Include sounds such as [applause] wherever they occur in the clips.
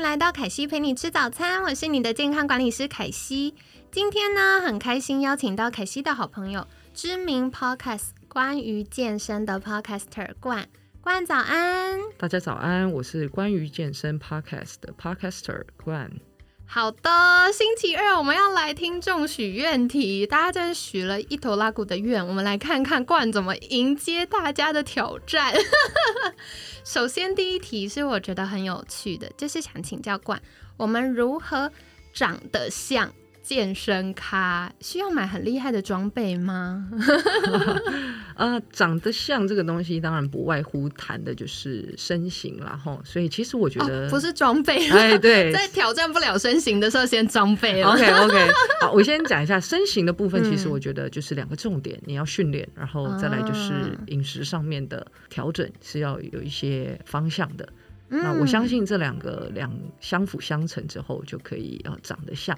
迎来到凯西陪你吃早餐，我是你的健康管理师凯西。今天呢，很开心邀请到凯西的好朋友，知名 Podcast 关于健身的 Podcaster 冠冠早安，大家早安，我是关于健身 Podcast 的 Podcaster 冠。好的，星期二我们要来听众许愿题，大家在许了一头拉骨的愿，我们来看看冠怎么迎接大家的挑战。[laughs] 首先，第一题是我觉得很有趣的，就是想请教冠，我们如何长得像？健身咖需要买很厉害的装备吗？啊，[laughs] 长得像这个东西，当然不外乎谈的就是身形然后所以其实我觉得不是装备，哎，[laughs] 对，在挑战不了身形的时候，先装备。OK OK，好，我先讲一下身形的部分。其实我觉得就是两个重点，你要训练，然后再来就是饮食上面的调整是要有一些方向的。那我相信这两个两相辅相成之后，就可以呃长得像。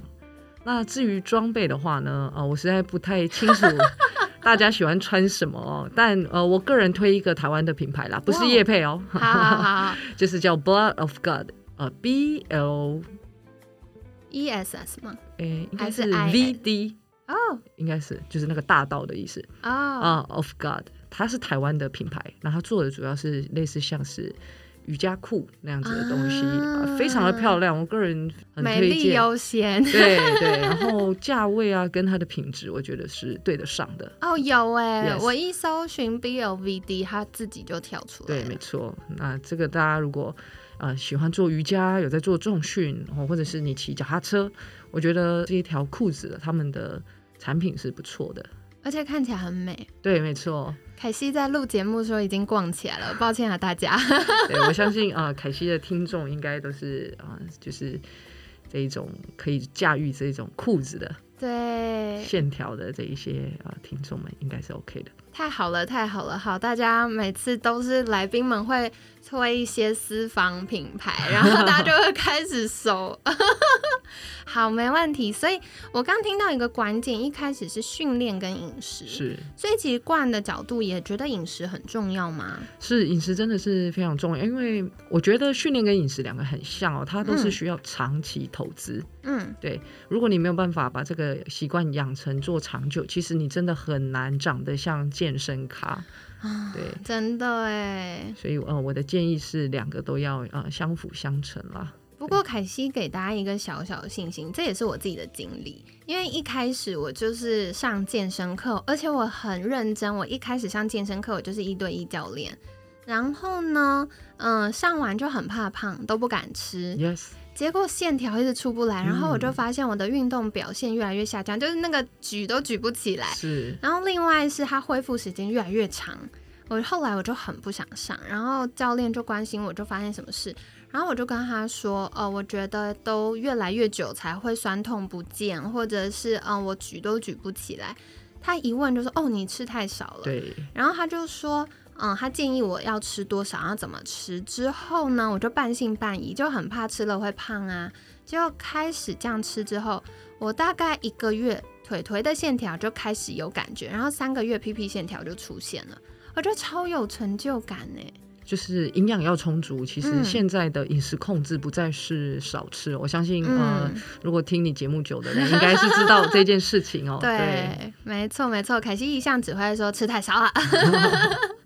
那至于装备的话呢，呃，我实在不太清楚 [laughs] 大家喜欢穿什么哦。但呃，我个人推一个台湾的品牌啦，不是叶配哦，好好好，[laughs] 就是叫 Blood of God，呃，B L E S S 吗？诶，应该是 V D 哦，应该是就是那个大道的意思哦。啊，Of God，它是台湾的品牌，那它做的主要是类似像是。瑜伽裤那样子的东西，非常的漂亮，我个人很推荐。美丽优先，对对，然后价位啊，跟它的品质，我觉得是对得上的。哦，有哎，我一搜寻 BLVD，它自己就跳出来。对，没错。那这个大家如果呃喜欢做瑜伽，有在做重训，或者是你骑脚踏车，我觉得这一条裤子他们的产品是不错的。而且看起来很美，对，没错。凯西在录节目的时候已经逛起来了，[laughs] 抱歉啊，大家。[laughs] 对，我相信啊，凯西的听众应该都是啊，就是这一种可以驾驭这种裤子的。对线条的这一些啊，听众们应该是 OK 的。太好了，太好了，好，大家每次都是来宾们会推一些私房品牌，[laughs] 然后大家就会开始搜。[laughs] 好，没问题。所以我刚听到一个关键，一开始是训练跟饮食，是。所以其实冠的角度也觉得饮食很重要吗？是，饮食真的是非常重要，因为我觉得训练跟饮食两个很像哦，它都是需要长期投资。嗯，对。如果你没有办法把这个习惯养成做长久，其实你真的很难长得像健身卡啊！对，真的哎。所以呃，我的建议是两个都要呃相辅相成啦。不过凯西给大家一个小小的信心，这也是我自己的经历。因为一开始我就是上健身课，而且我很认真。我一开始上健身课，我就是一对一教练。然后呢，嗯，上完就很怕胖，都不敢吃。Yes。结果线条一直出不来，然后我就发现我的运动表现越来越下降，就是那个举都举不起来。是。然后另外是它恢复时间越来越长，我后来我就很不想上，然后教练就关心我，就发现什么事，然后我就跟他说，呃，我觉得都越来越久才会酸痛不见，或者是嗯我举都举不起来。他一问就说，哦，你吃太少了。对。然后他就说。嗯，他建议我要吃多少，要怎么吃。之后呢，我就半信半疑，就很怕吃了会胖啊。就开始这样吃之后，我大概一个月腿腿的线条就开始有感觉，然后三个月屁屁线条就出现了，我觉得超有成就感呢。就是营养要充足，其实现在的饮食控制不再是少吃。我相信，呃，如果听你节目久的人，应该是知道这件事情哦。[laughs] 对，没错没错。凯西一向只会说吃太少了。[laughs]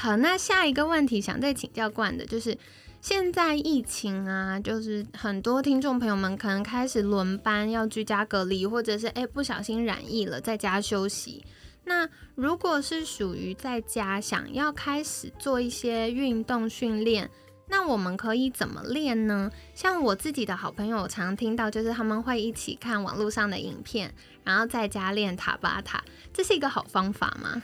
好，那下一个问题想再请教冠的，就是现在疫情啊，就是很多听众朋友们可能开始轮班要居家隔离，或者是哎不小心染疫了，在家休息。那如果是属于在家想要开始做一些运动训练，那我们可以怎么练呢？像我自己的好朋友，常听到就是他们会一起看网络上的影片，然后在家练塔巴塔，这是一个好方法吗？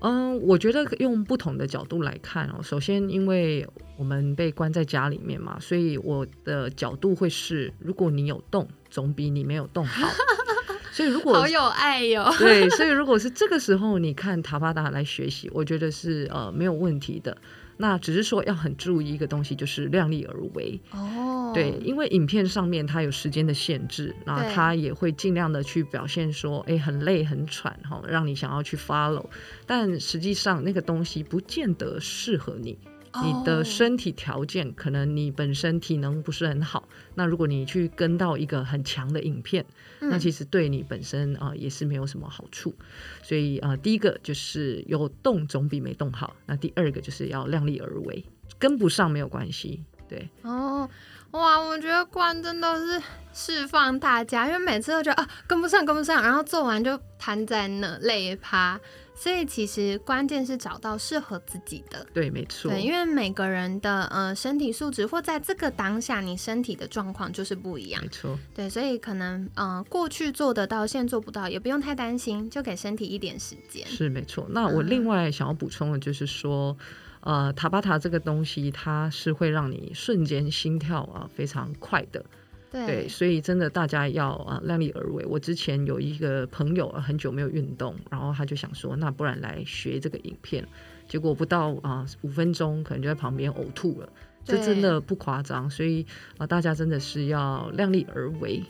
嗯，我觉得用不同的角度来看哦。首先，因为我们被关在家里面嘛，所以我的角度会是：如果你有动，总比你没有动好。[laughs] 所以如果好有爱哟，对，所以 [laughs] 如果是这个时候你看塔巴达来学习，我觉得是呃没有问题的。那只是说要很注意一个东西，就是量力而为哦。对，因为影片上面它有时间的限制，那它也会尽量的去表现说，哎，很累很喘哈，让你想要去 follow，但实际上那个东西不见得适合你。你的身体条件可能你本身体能不是很好，那如果你去跟到一个很强的影片，那其实对你本身啊也是没有什么好处。所以啊，第一个就是有动总比没动好。那第二个就是要量力而为，跟不上没有关系。对哦，哇，我觉得关真的是释放大家，因为每次都觉得啊跟不上跟不上，然后做完就瘫在那累趴。所以其实关键是找到适合自己的，对，没错。对，因为每个人的呃身体素质或在这个当下你身体的状况就是不一样，没错。对，所以可能呃过去做得到，现在做不到，也不用太担心，就给身体一点时间。是没错。那我另外想要补充的就是说，呃，塔巴塔这个东西，它是会让你瞬间心跳啊非常快的。对，所以真的大家要啊量力而为。我之前有一个朋友很久没有运动，然后他就想说，那不然来学这个影片，结果不到啊五分钟，可能就在旁边呕吐了。这真的不夸张，所以啊大家真的是要量力而为。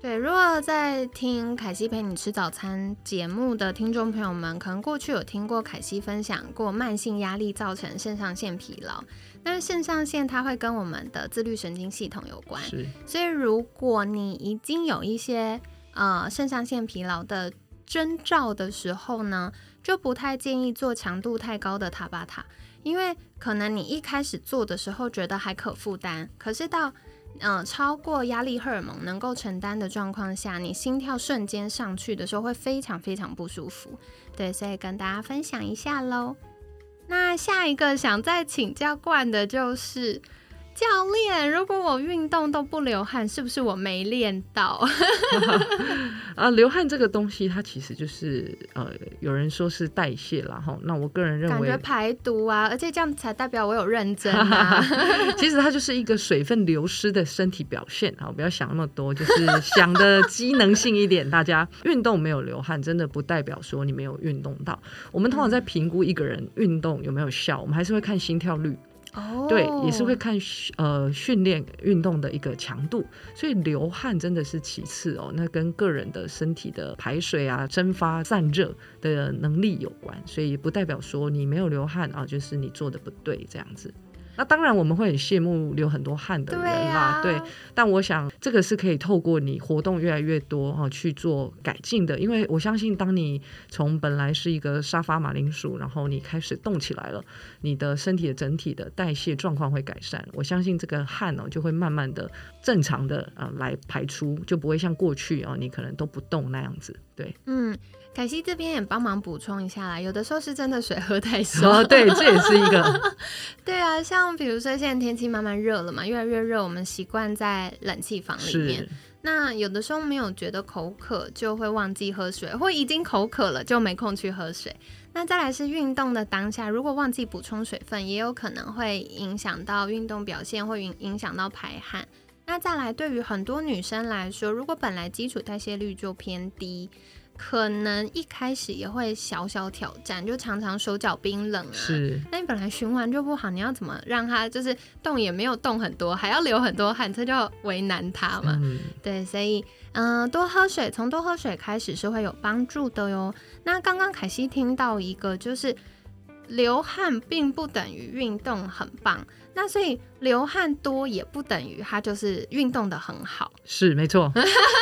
对，如果在听凯西陪你吃早餐节目的听众朋友们，可能过去有听过凯西分享过慢性压力造成肾上腺疲劳。但是肾上腺它会跟我们的自律神经系统有关，所以如果你已经有一些呃肾上腺疲劳的征兆的时候呢，就不太建议做强度太高的塔巴塔，因为可能你一开始做的时候觉得还可负担，可是到嗯超过压力荷尔蒙能够承担的状况下，你心跳瞬间上去的时候会非常非常不舒服，对，所以跟大家分享一下喽。那下一个想再请教冠的就是。教练，如果我运动都不流汗，是不是我没练到？[laughs] 啊，流汗这个东西，它其实就是呃，有人说是代谢啦，哈。那我个人认为，感觉排毒啊，而且这样才代表我有认真啊。[laughs] 其实它就是一个水分流失的身体表现啊，不要想那么多，就是想的机能性一点。大家运动没有流汗，真的不代表说你没有运动到。我们通常在评估一个人运动有没有效，我们还是会看心跳率。对，也是会看呃训练运动的一个强度，所以流汗真的是其次哦，那跟个人的身体的排水啊、蒸发散热的能力有关，所以不代表说你没有流汗啊，就是你做的不对这样子。那当然，我们会很羡慕流很多汗的人啦，对。但我想，这个是可以透过你活动越来越多哦去做改进的，因为我相信，当你从本来是一个沙发马铃薯，然后你开始动起来了，你的身体的整体的代谢状况会改善。我相信这个汗呢，就会慢慢的正常的啊来排出，就不会像过去哦你可能都不动那样子。对，嗯。凯西这边也帮忙补充一下啦，有的时候是真的水喝太少，对，这也是一个。[laughs] 对啊，像比如说现在天气慢慢热了嘛，越来越热，我们习惯在冷气房里面。那有的时候没有觉得口渴，就会忘记喝水，或已经口渴了就没空去喝水。那再来是运动的当下，如果忘记补充水分，也有可能会影响到运动表现，会影影响到排汗。那再来，对于很多女生来说，如果本来基础代谢率就偏低。可能一开始也会小小挑战，就常常手脚冰冷啊。是，那你本来循环就不好，你要怎么让它就是动也没有动很多，还要流很多汗，这就为难他嘛。对，所以嗯，多喝水，从多喝水开始是会有帮助的哟。那刚刚凯西听到一个，就是流汗并不等于运动很棒，那所以流汗多也不等于它就是运动的很好。是，没错，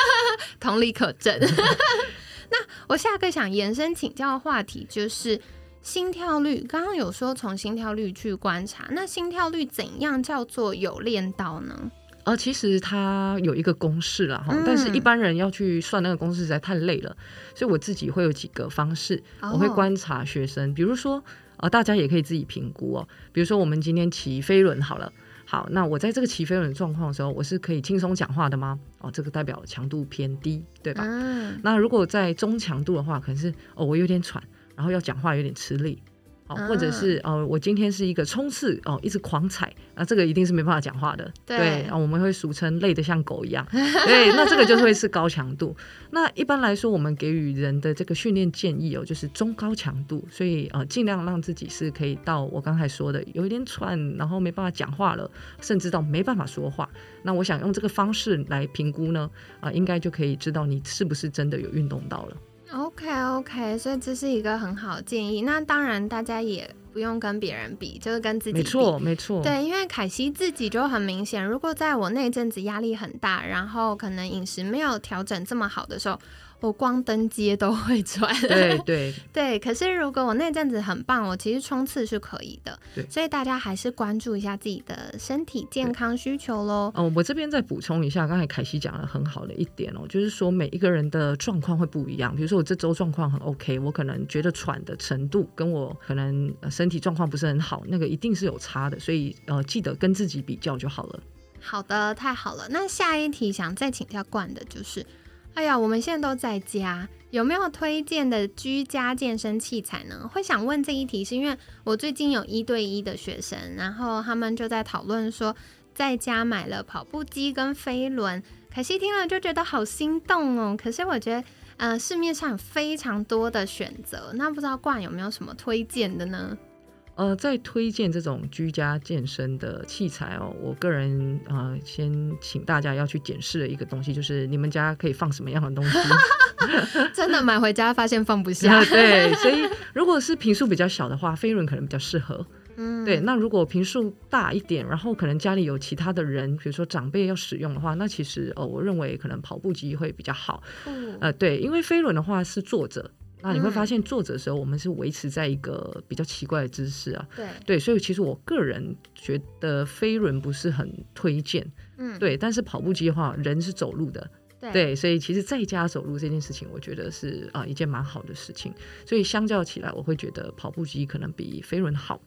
[laughs] 同理可证。[laughs] 那我下个想延伸请教的话题就是心跳率。刚刚有说从心跳率去观察，那心跳率怎样叫做有练到呢？呃，其实它有一个公式啦哈，但是一般人要去算那个公式实在太累了，所以我自己会有几个方式，我会观察学生，比如说呃，大家也可以自己评估哦，比如说我们今天骑飞轮好了。好，那我在这个骑飞轮状况的时候，我是可以轻松讲话的吗？哦，这个代表强度偏低，对吧？嗯。那如果在中强度的话，可能是哦，我有点喘，然后要讲话有点吃力。哦，或者是哦，我今天是一个冲刺哦，一直狂踩，那这个一定是没办法讲话的。对，啊，我们会俗称累得像狗一样。[laughs] 对，那这个就会是高强度。那一般来说，我们给予人的这个训练建议哦，就是中高强度，所以呃，尽量让自己是可以到我刚才说的有一点喘，然后没办法讲话了，甚至到没办法说话。那我想用这个方式来评估呢，啊，应该就可以知道你是不是真的有运动到了。OK OK，所以这是一个很好的建议。那当然，大家也不用跟别人比，就是跟自己比。没错，没错。对，因为凯西自己就很明显，如果在我那阵子压力很大，然后可能饮食没有调整这么好的时候。我光登街都会喘，对对 [laughs] 对。可是如果我那阵子很棒，我其实冲刺是可以的。对，所以大家还是关注一下自己的身体健康需求喽。哦，我这边再补充一下，刚才凯西讲的很好的一点哦，就是说每一个人的状况会不一样。比如说我这周状况很 OK，我可能觉得喘的程度跟我可能身体状况不是很好，那个一定是有差的。所以呃，记得跟自己比较就好了。好的，太好了。那下一题想再请教冠的就是。哎呀，我们现在都在家，有没有推荐的居家健身器材呢？会想问这一题，是因为我最近有一对一的学生，然后他们就在讨论说，在家买了跑步机跟飞轮，可惜听了就觉得好心动哦。可是我觉得，呃，市面上有非常多的选择，那不知道冠有没有什么推荐的呢？呃，在推荐这种居家健身的器材哦，我个人呃，先请大家要去检视的一个东西，就是你们家可以放什么样的东西。[laughs] 真的买回家发现放不下。对，所以如果是频数比较小的话，飞轮可能比较适合。[laughs] 嗯，对。那如果频数大一点，然后可能家里有其他的人，比如说长辈要使用的话，那其实哦，我认为可能跑步机会比较好。嗯，呃，对，因为飞轮的话是坐着。那你会发现坐着的时候，我们是维持在一个比较奇怪的姿势啊。对对，所以其实我个人觉得飞轮不是很推荐。嗯，对。但是跑步机的话，人是走路的。对。所以其实在家走路这件事情，我觉得是啊一件蛮好的事情。所以相较起来，我会觉得跑步机可能比飞轮好。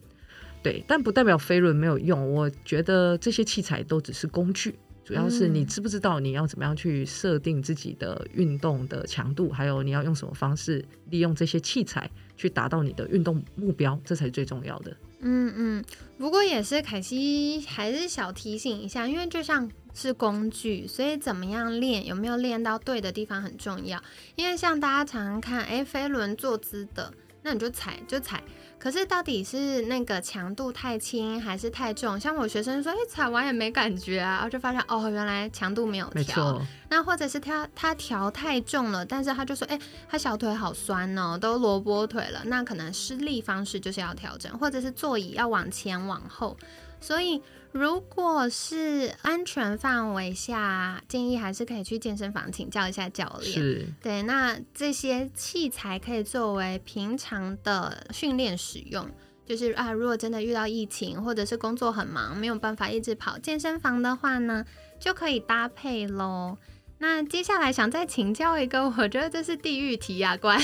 对，但不代表飞轮没有用。我觉得这些器材都只是工具。主要是你知不知道你要怎么样去设定自己的运动的强度，还有你要用什么方式利用这些器材去达到你的运动目标，这才是最重要的。嗯嗯，不过也是凯西还是小提醒一下，因为就像是工具，所以怎么样练，有没有练到对的地方很重要。因为像大家常常看，哎，飞轮坐姿的，那你就踩就踩。可是到底是那个强度太轻还是太重？像我学生说，哎，踩完也没感觉啊，然后就发现哦，原来强度没有调。那或者是他他调太重了，但是他就说，哎，他小腿好酸哦，都萝卜腿了。那可能施力方式就是要调整，或者是座椅要往前往后。所以。如果是安全范围下，建议还是可以去健身房请教一下教练。是，对，那这些器材可以作为平常的训练使用。就是啊，如果真的遇到疫情或者是工作很忙，没有办法一直跑健身房的话呢，就可以搭配喽。那接下来想再请教一个，我觉得这是地狱题啊，关，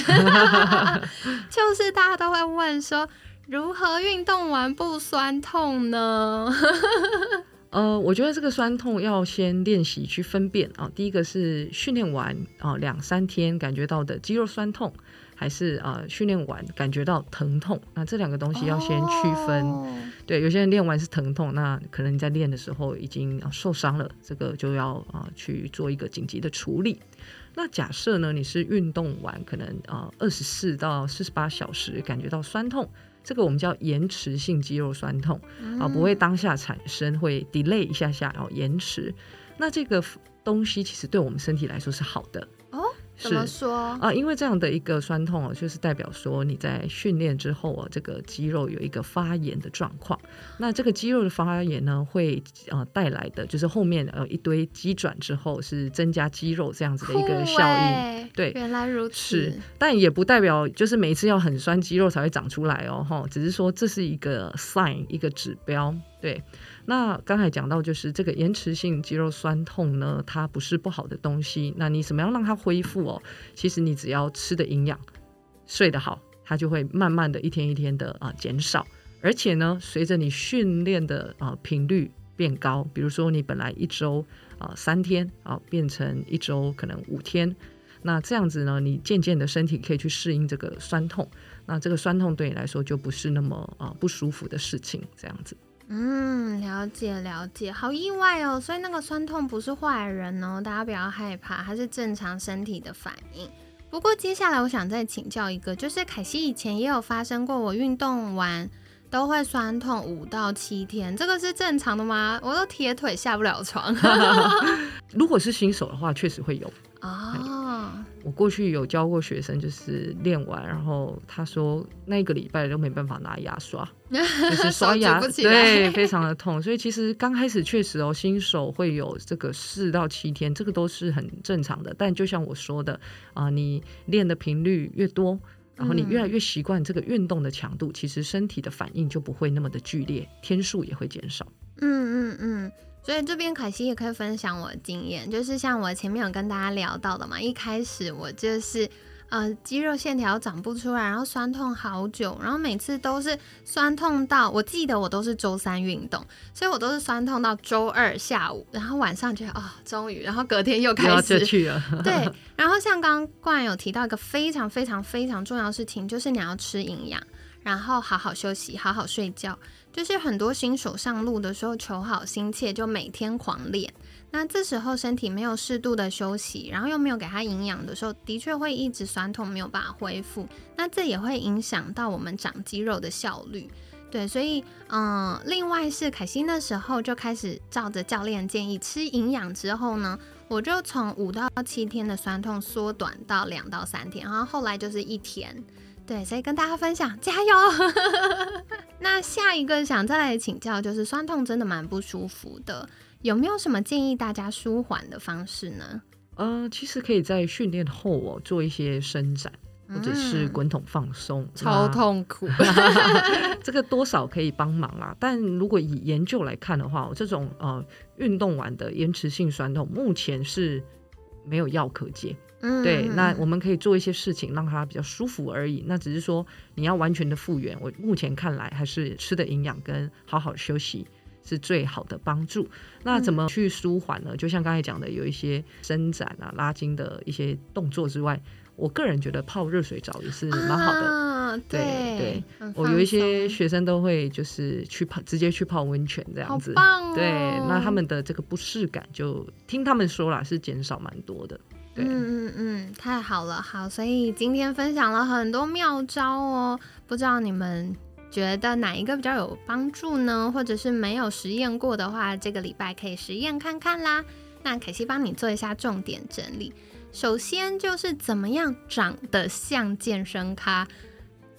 [laughs] 就是大家都会问说。如何运动完不酸痛呢？[laughs] 呃，我觉得这个酸痛要先练习去分辨啊。第一个是训练完啊两三天感觉到的肌肉酸痛，还是啊训练完感觉到疼痛？那这两个东西要先区分。对，有些人练完是疼痛，那可能你在练的时候已经受伤了，这个就要啊去做一个紧急的处理。那假设呢，你是运动完可能啊二十四到四十八小时感觉到酸痛。这个我们叫延迟性肌肉酸痛啊，不会当下产生，会 delay 一下下，然后延迟。那这个东西其实对我们身体来说是好的。怎么说啊？因为这样的一个酸痛哦，就是代表说你在训练之后啊，这个肌肉有一个发炎的状况。那这个肌肉的发炎呢，会呃带来的就是后面呃一堆肌转之后是增加肌肉这样子的一个效应。对，原来如此。是，但也不代表就是每次要很酸肌肉才会长出来哦，哈，只是说这是一个 sign 一个指标。对。那刚才讲到，就是这个延迟性肌肉酸痛呢，它不是不好的东西。那你怎么样让它恢复哦？其实你只要吃的营养，睡得好，它就会慢慢的一天一天的啊减少。而且呢，随着你训练的啊频率变高，比如说你本来一周啊三天啊变成一周可能五天，那这样子呢，你渐渐的身体可以去适应这个酸痛，那这个酸痛对你来说就不是那么啊不舒服的事情，这样子。嗯，了解了解，好意外哦。所以那个酸痛不是坏人哦，大家不要害怕，它是正常身体的反应。不过接下来我想再请教一个，就是凯西以前也有发生过，我运动完都会酸痛五到七天，这个是正常的吗？我都铁腿下不了床。[laughs] 如果是新手的话，确实会有哦。我过去有教过学生，就是练完，然后他说那个礼拜都没办法拿牙刷，[laughs] 就是刷牙，对，[laughs] 非常的痛。所以其实刚开始确实哦，新手会有这个四到七天，这个都是很正常的。但就像我说的啊，你练的频率越多，然后你越来越习惯这个运动的强度，其实身体的反应就不会那么的剧烈，天数也会减少。嗯嗯嗯。所以这边凯西也可以分享我的经验，就是像我前面有跟大家聊到的嘛，一开始我就是呃肌肉线条长不出来，然后酸痛好久，然后每次都是酸痛到，我记得我都是周三运动，所以我都是酸痛到周二下午，然后晚上觉得啊终于，然后隔天又开始去了。对，然后像刚刚冠有提到一个非常非常非常重要的事情，就是你要吃营养，然后好好休息，好好睡觉。就是很多新手上路的时候求好心切，就每天狂练。那这时候身体没有适度的休息，然后又没有给他营养的时候，的确会一直酸痛，没有办法恢复。那这也会影响到我们长肌肉的效率。对，所以嗯，另外是凯西那时候就开始照着教练建议吃营养之后呢，我就从五到七天的酸痛缩短到两到三天，然后后来就是一天。对，所以跟大家分享，[laughs] 加油。那下一个想再来请教，就是酸痛真的蛮不舒服的，有没有什么建议大家舒缓的方式呢？呃，其实可以在训练后哦做一些伸展，或者是滚筒放松，超痛苦 [laughs] [laughs] 这个多少可以帮忙啦。但如果以研究来看的话，这种呃运动完的延迟性酸痛，目前是没有药可借。对，那我们可以做一些事情让他比较舒服而已。那只是说你要完全的复原，我目前看来还是吃的营养跟好好休息是最好的帮助。那怎么去舒缓呢？就像刚才讲的，有一些伸展啊、拉筋的一些动作之外，我个人觉得泡热水澡也是蛮好的。对对，我有一些学生都会就是去泡，直接去泡温泉这样子。对，那他们的这个不适感就听他们说了是减少蛮多的。嗯嗯嗯，太好了，好，所以今天分享了很多妙招哦，不知道你们觉得哪一个比较有帮助呢？或者是没有实验过的话，这个礼拜可以实验看看啦。那凯西帮你做一下重点整理，首先就是怎么样长得像健身咖，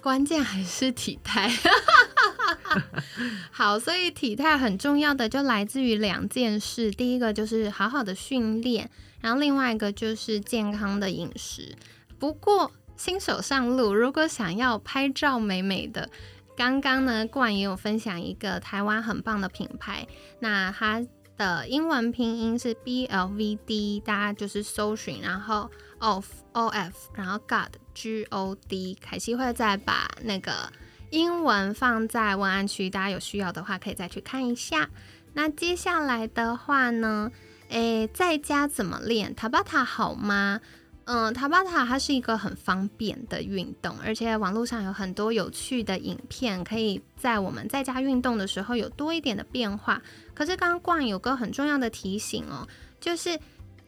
关键还是体态。[laughs] 好，所以体态很重要的就来自于两件事，第一个就是好好的训练。然后另外一个就是健康的饮食。不过新手上路，如果想要拍照美美的，刚刚呢冠也有分享一个台湾很棒的品牌，那它的英文拼音是 B L V D，大家就是搜寻，然后 of O F，然后 God G O D，凯西会再把那个英文放在文案区，大家有需要的话可以再去看一下。那接下来的话呢？诶，在家怎么练 tabata 好吗？嗯，塔巴塔它是一个很方便的运动，而且网络上有很多有趣的影片，可以在我们在家运动的时候有多一点的变化。可是刚刚冠有个很重要的提醒哦，就是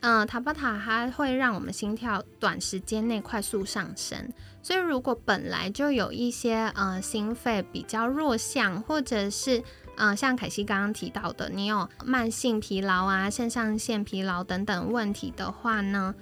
嗯，塔巴塔它会让我们心跳短时间内快速上升，所以如果本来就有一些呃心肺比较弱项，或者是嗯，像凯西刚刚提到的，你有慢性疲劳啊、肾上腺疲劳等等问题的话呢，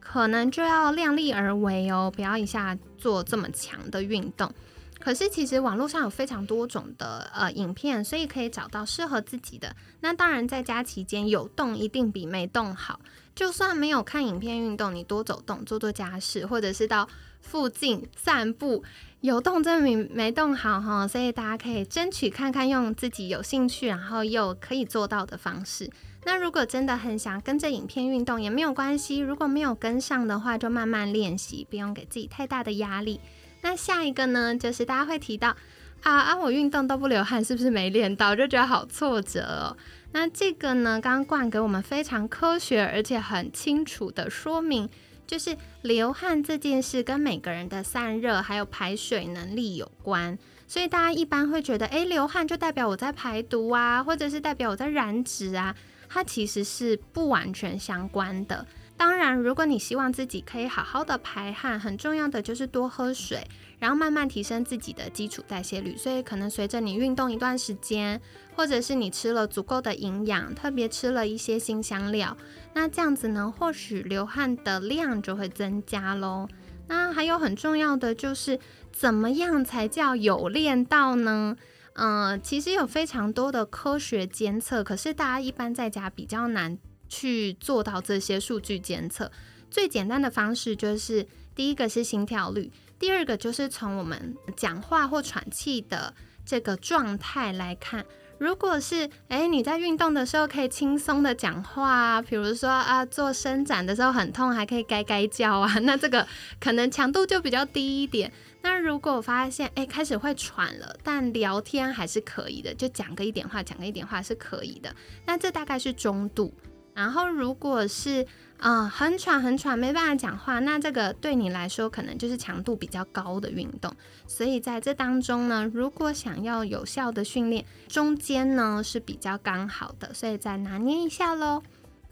可能就要量力而为哦，不要一下做这么强的运动。可是其实网络上有非常多种的呃影片，所以可以找到适合自己的。那当然，在家期间有动一定比没动好。就算没有看影片运动，你多走动，做做家事，或者是到附近散步。有动证明没动好哈，所以大家可以争取看看用自己有兴趣，然后又可以做到的方式。那如果真的很想跟着影片运动也没有关系，如果没有跟上的话，就慢慢练习，不用给自己太大的压力。那下一个呢，就是大家会提到啊啊，我运动都不流汗，是不是没练到？就觉得好挫折哦。那这个呢，刚刚冠给我们非常科学而且很清楚的说明。就是流汗这件事跟每个人的散热还有排水能力有关，所以大家一般会觉得，诶，流汗就代表我在排毒啊，或者是代表我在燃脂啊，它其实是不完全相关的。当然，如果你希望自己可以好好的排汗，很重要的就是多喝水，然后慢慢提升自己的基础代谢率。所以，可能随着你运动一段时间，或者是你吃了足够的营养，特别吃了一些新香料，那这样子呢，或许流汗的量就会增加喽。那还有很重要的就是，怎么样才叫有练到呢？嗯，其实有非常多的科学监测，可是大家一般在家比较难。去做到这些数据监测，最简单的方式就是第一个是心跳率，第二个就是从我们讲话或喘气的这个状态来看。如果是诶你在运动的时候可以轻松的讲话啊，比如说啊做伸展的时候很痛还可以该该叫啊，那这个可能强度就比较低一点。那如果发现诶开始会喘了，但聊天还是可以的，就讲个一点话，讲个一点话是可以的。那这大概是中度。然后，如果是啊很喘很喘没办法讲话，那这个对你来说可能就是强度比较高的运动。所以在这当中呢，如果想要有效的训练，中间呢是比较刚好的，所以再拿捏一下喽。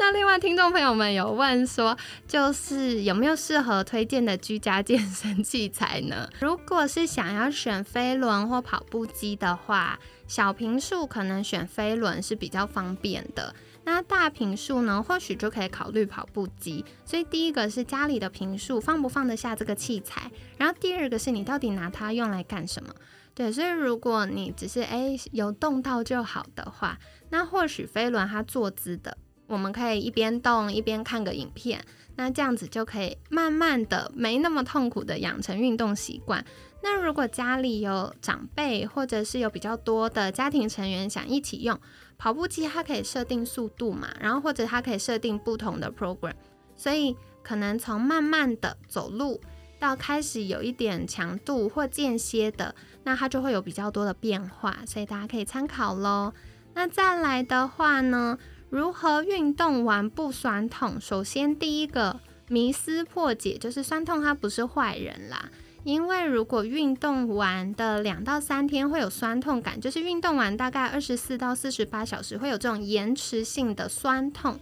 那另外听众朋友们有问说，就是有没有适合推荐的居家健身器材呢？如果是想要选飞轮或跑步机的话，小平数可能选飞轮是比较方便的。那大平数呢，或许就可以考虑跑步机。所以第一个是家里的平数放不放得下这个器材，然后第二个是你到底拿它用来干什么？对，所以如果你只是诶有动到就好的话，那或许飞轮它坐姿的，我们可以一边动一边看个影片，那这样子就可以慢慢的没那么痛苦的养成运动习惯。那如果家里有长辈或者是有比较多的家庭成员想一起用。跑步机它可以设定速度嘛，然后或者它可以设定不同的 program，所以可能从慢慢的走路到开始有一点强度或间歇的，那它就会有比较多的变化，所以大家可以参考喽。那再来的话呢，如何运动完不酸痛？首先第一个迷思破解就是酸痛它不是坏人啦。因为如果运动完的两到三天会有酸痛感，就是运动完大概二十四到四十八小时会有这种延迟性的酸痛。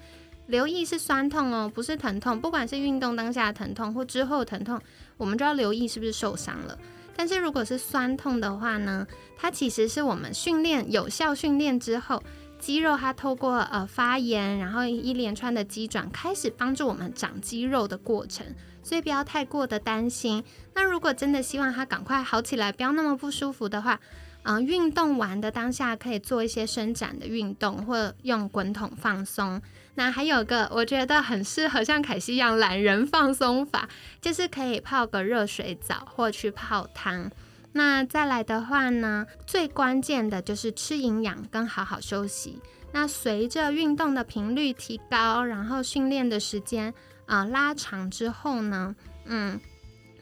留意是酸痛哦，不是疼痛。不管是运动当下疼痛或之后疼痛，我们就要留意是不是受伤了。但是如果是酸痛的话呢，它其实是我们训练有效训练之后。肌肉它透过呃发炎，然后一连串的肌转开始帮助我们长肌肉的过程，所以不要太过的担心。那如果真的希望他赶快好起来，不要那么不舒服的话，嗯，运动完的当下可以做一些伸展的运动，或用滚筒放松。那还有个我觉得很适合像凯西一样懒人放松法，就是可以泡个热水澡或去泡汤。那再来的话呢，最关键的就是吃营养跟好好休息。那随着运动的频率提高，然后训练的时间啊拉长之后呢，嗯，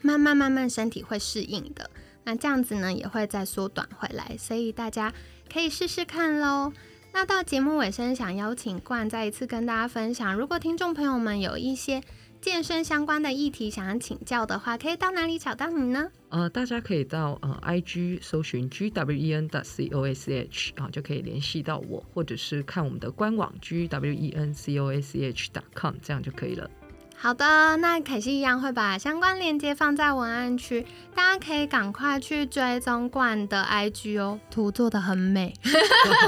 慢慢慢慢身体会适应的。那这样子呢也会再缩短回来，所以大家可以试试看喽。那到节目尾声，想邀请冠再一次跟大家分享，如果听众朋友们有一些。健身相关的议题，想要请教的话，可以到哪里找到你呢？呃，大家可以到呃 I G 搜寻 G W E N 的 C O A C H 啊，就可以联系到我，或者是看我们的官网 G W E N C O A C H 点 com，这样就可以了。好的，那凯西一样会把相关链接放在文案区，大家可以赶快去追踪冠的 IG 哦，图做的很美。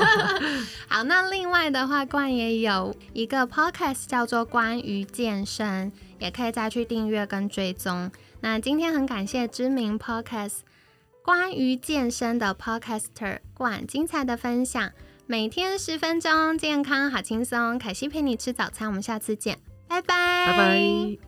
[laughs] 好，那另外的话，冠也有一个 Podcast 叫做关于健身。也可以再去订阅跟追踪。那今天很感谢知名 podcast 关于健身的 podcaster 冠精彩的分享，每天十分钟，健康好轻松。凯西陪你吃早餐，我们下次见，拜拜，